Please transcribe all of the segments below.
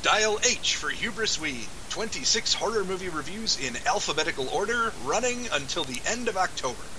Dial H for Hubris Ween. 26 horror movie reviews in alphabetical order, running until the end of October.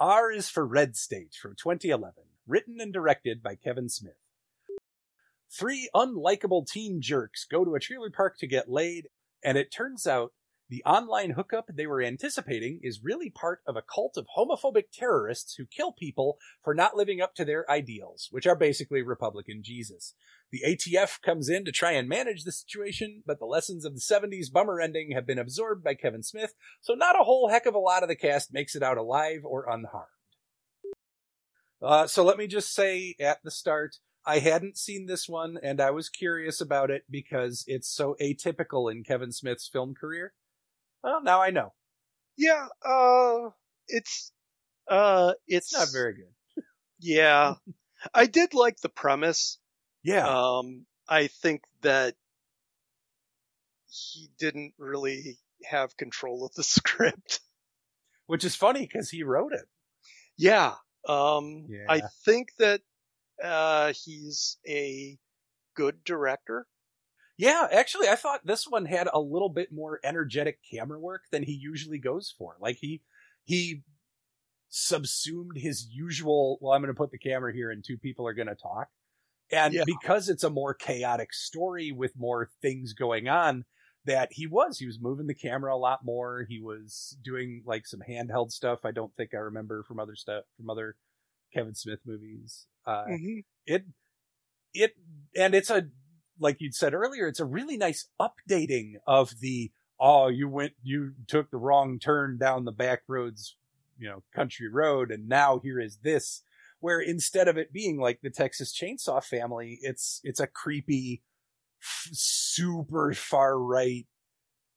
R is for Red State from 2011, written and directed by Kevin Smith. Three unlikable teen jerks go to a trailer park to get laid, and it turns out the online hookup they were anticipating is really part of a cult of homophobic terrorists who kill people for not living up to their ideals, which are basically Republican Jesus. The ATF comes in to try and manage the situation, but the lessons of the 70s bummer ending have been absorbed by Kevin Smith, so not a whole heck of a lot of the cast makes it out alive or unharmed. Uh, so let me just say at the start, I hadn't seen this one and I was curious about it because it's so atypical in Kevin Smith's film career. Well, now I know. Yeah, uh, it's, uh, it's, It's not very good. yeah. I did like the premise. Yeah. Um, I think that he didn't really have control of the script. Which is funny because he wrote it. Yeah. Um, Yeah. I think that, uh, he's a good director. Yeah, actually, I thought this one had a little bit more energetic camera work than he usually goes for. Like he he subsumed his usual. Well, I'm going to put the camera here, and two people are going to talk. And Yeah. because it's a more chaotic story with more things going on, that he was he was moving the camera a lot more. He was doing like some handheld stuff. I don't think I remember from other stuff from other Kevin Smith movies. Uh, Mhm. it it and it's a like you'd said earlier it's a really nice updating of the oh you went you took the wrong turn down the back roads you know country road and now here is this. Where instead of it being like the Texas Chainsaw family it's it's a creepy f- super far right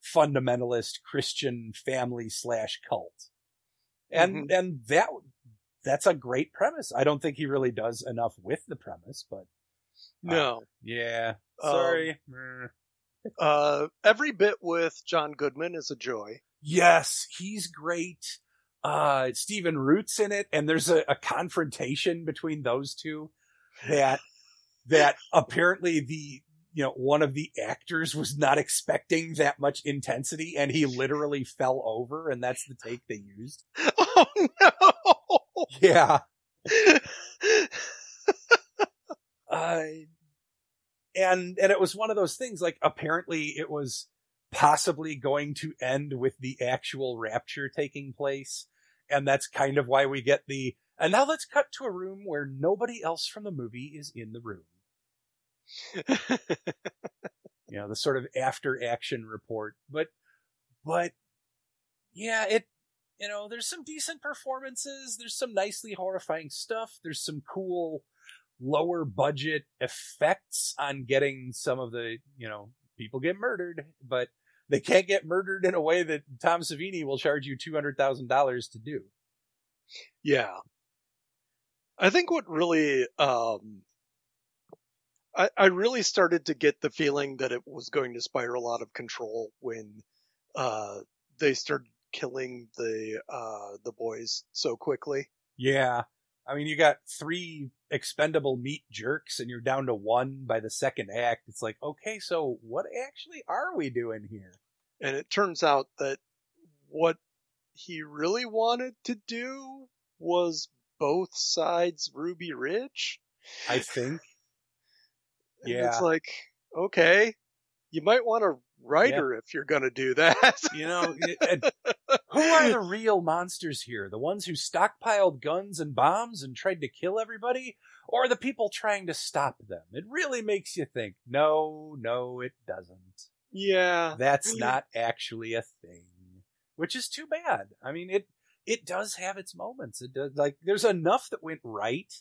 fundamentalist Christian family slash cult. And mm-hmm. and that that's a great premise. I don't think he really does enough with the premise but No. yeah. Um, Sorry. Meh. Uh, every bit with John Goodman is a joy. yes, he's great. Uh, Stephen Root's in it, and there's a, a confrontation between those two that that apparently the you know one of the actors was not expecting that much intensity, and he literally fell over, and that's the take they used. Oh no! Yeah. uh, and and it was one of those things like apparently it was possibly going to end with the actual rapture taking place. And that's kind of why we get the and now let's cut to a room where nobody else from the movie is in the room. You know the sort of after action report. But but yeah it you know there's some decent performances. There's some nicely horrifying stuff. There's some cool lower budget effects on getting some of the you know people get murdered but they can't get murdered in a way that Tom Savini will charge you $200,000 to do. Yeah. I think what really, um, I, I really started to get the feeling that it was going to spiral out of control when, uh, they started killing the, uh, the boys so quickly. Yeah. I mean, you got three expendable meat jerks and you're down to one by the second act. It's like, okay, so what actually are we doing here? And it turns out that what he really wanted to do was both sides Ruby Ridge. I think. Yeah. It's like, okay, you might want to write Yeah. if you're going to do that. You know, who are the real monsters here? The ones who stockpiled guns and bombs and tried to kill everybody? Or the people trying to stop them? It really makes you think. No, no, it doesn't. Yeah. That's not actually a thing, which is too bad. I mean, it it does have its moments. It does like there's enough that went right.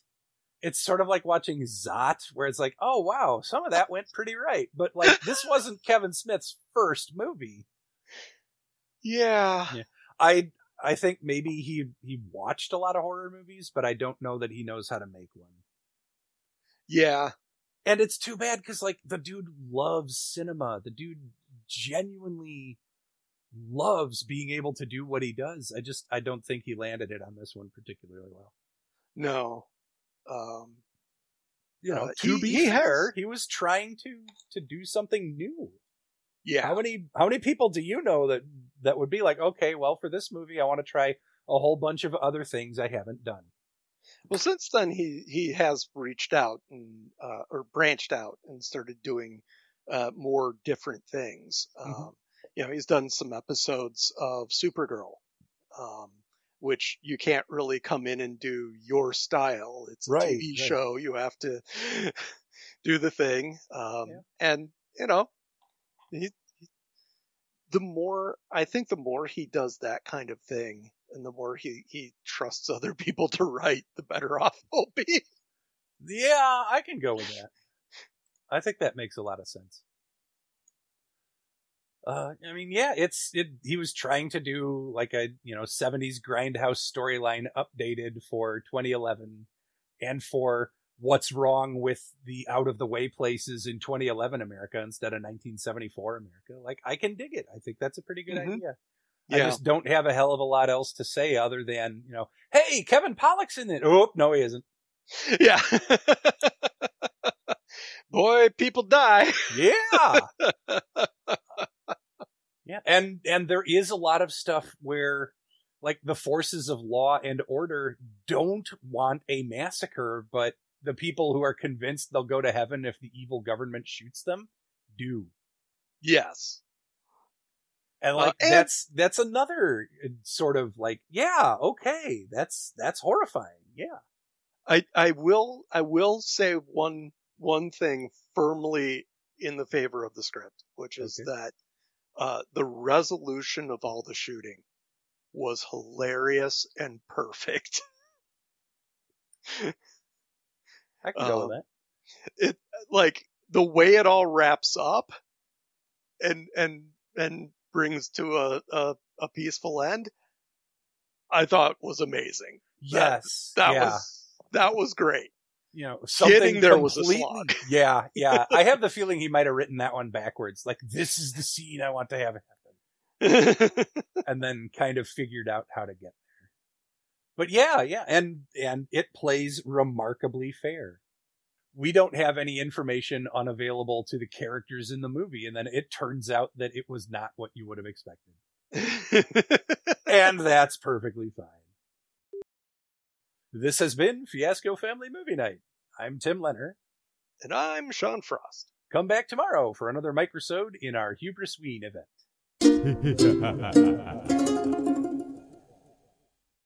It's sort of like watching Zot, where it's like, oh wow, some of that went pretty right. But like this wasn't Kevin Smith's first movie. Yeah. Yeah. I I think maybe he he watched a lot of horror movies, but I don't know that he knows how to make one. Yeah. And it's too bad because like the dude loves cinema. The dude genuinely loves being able to do what he does. I just I don't think he landed it on this one particularly well. No. Um You know, Uh, to he- be he has- he was trying to to do something new. yeah. How many how many people do you know that that would be like, okay, well, for this movie, I want to try a whole bunch of other things I haven't done. Well, since then he he has reached out and uh, or branched out and started doing uh, more different things. Um, Mhm. You know, he's done some episodes of Supergirl, um, which you can't really come in and do your style. It's a Right, TV right. show; you have to do the thing. Um, Yeah. And you know, he, he- the more I think, the more he does that kind of thing, and the more he he trusts other people to write, the better off he'll be. Yeah, I can go with that. I think that makes a lot of sense. Uh, I mean, yeah, it's it. He was trying to do like a you know '70s grindhouse storyline updated for 2011, and for what's wrong with the out of the way places in 2011 America instead of 1974 America. Like, I can dig it. I think that's a pretty good Mhm. idea. I just don't have a hell of a lot else to say other than you know, hey, Kevin Pollak's in it. Oh no, he isn't. yeah. Boy, people die. Yeah. And and there is a lot of stuff where like the forces of law and order don't want a massacre, but the people who are convinced they'll go to heaven if the evil government shoots them do. Yes. And Uh, like and- that's that's another uh, sort of like yeah, okay, that's that's horrifying. Yeah. I I will I will say one one thing firmly in the favor of the script, which is Okay. that uh, the resolution of all the shooting was hilarious and perfect. I can go Um, with that. it like the way it all wraps up and and and brings to a a, a peaceful end. I thought was amazing. that- Yes. That yeah. was that was great. You know, something Getting there was a slog. Yeah, yeah. I have the feeling he might have written that one backwards. Like, this is the scene I want to have happen, and then kind of figured out how to get there. But yeah, yeah, and and it plays remarkably fair. We don't have any information unavailable to the characters in the movie, and then it turns out that it was not what you would have expected, and that's perfectly fine. This has been Fiasco Family Movie Night. I'm Tim Lenner. and I'm Sean Frost. Come back tomorrow for another microsode in our Hubris Ween event.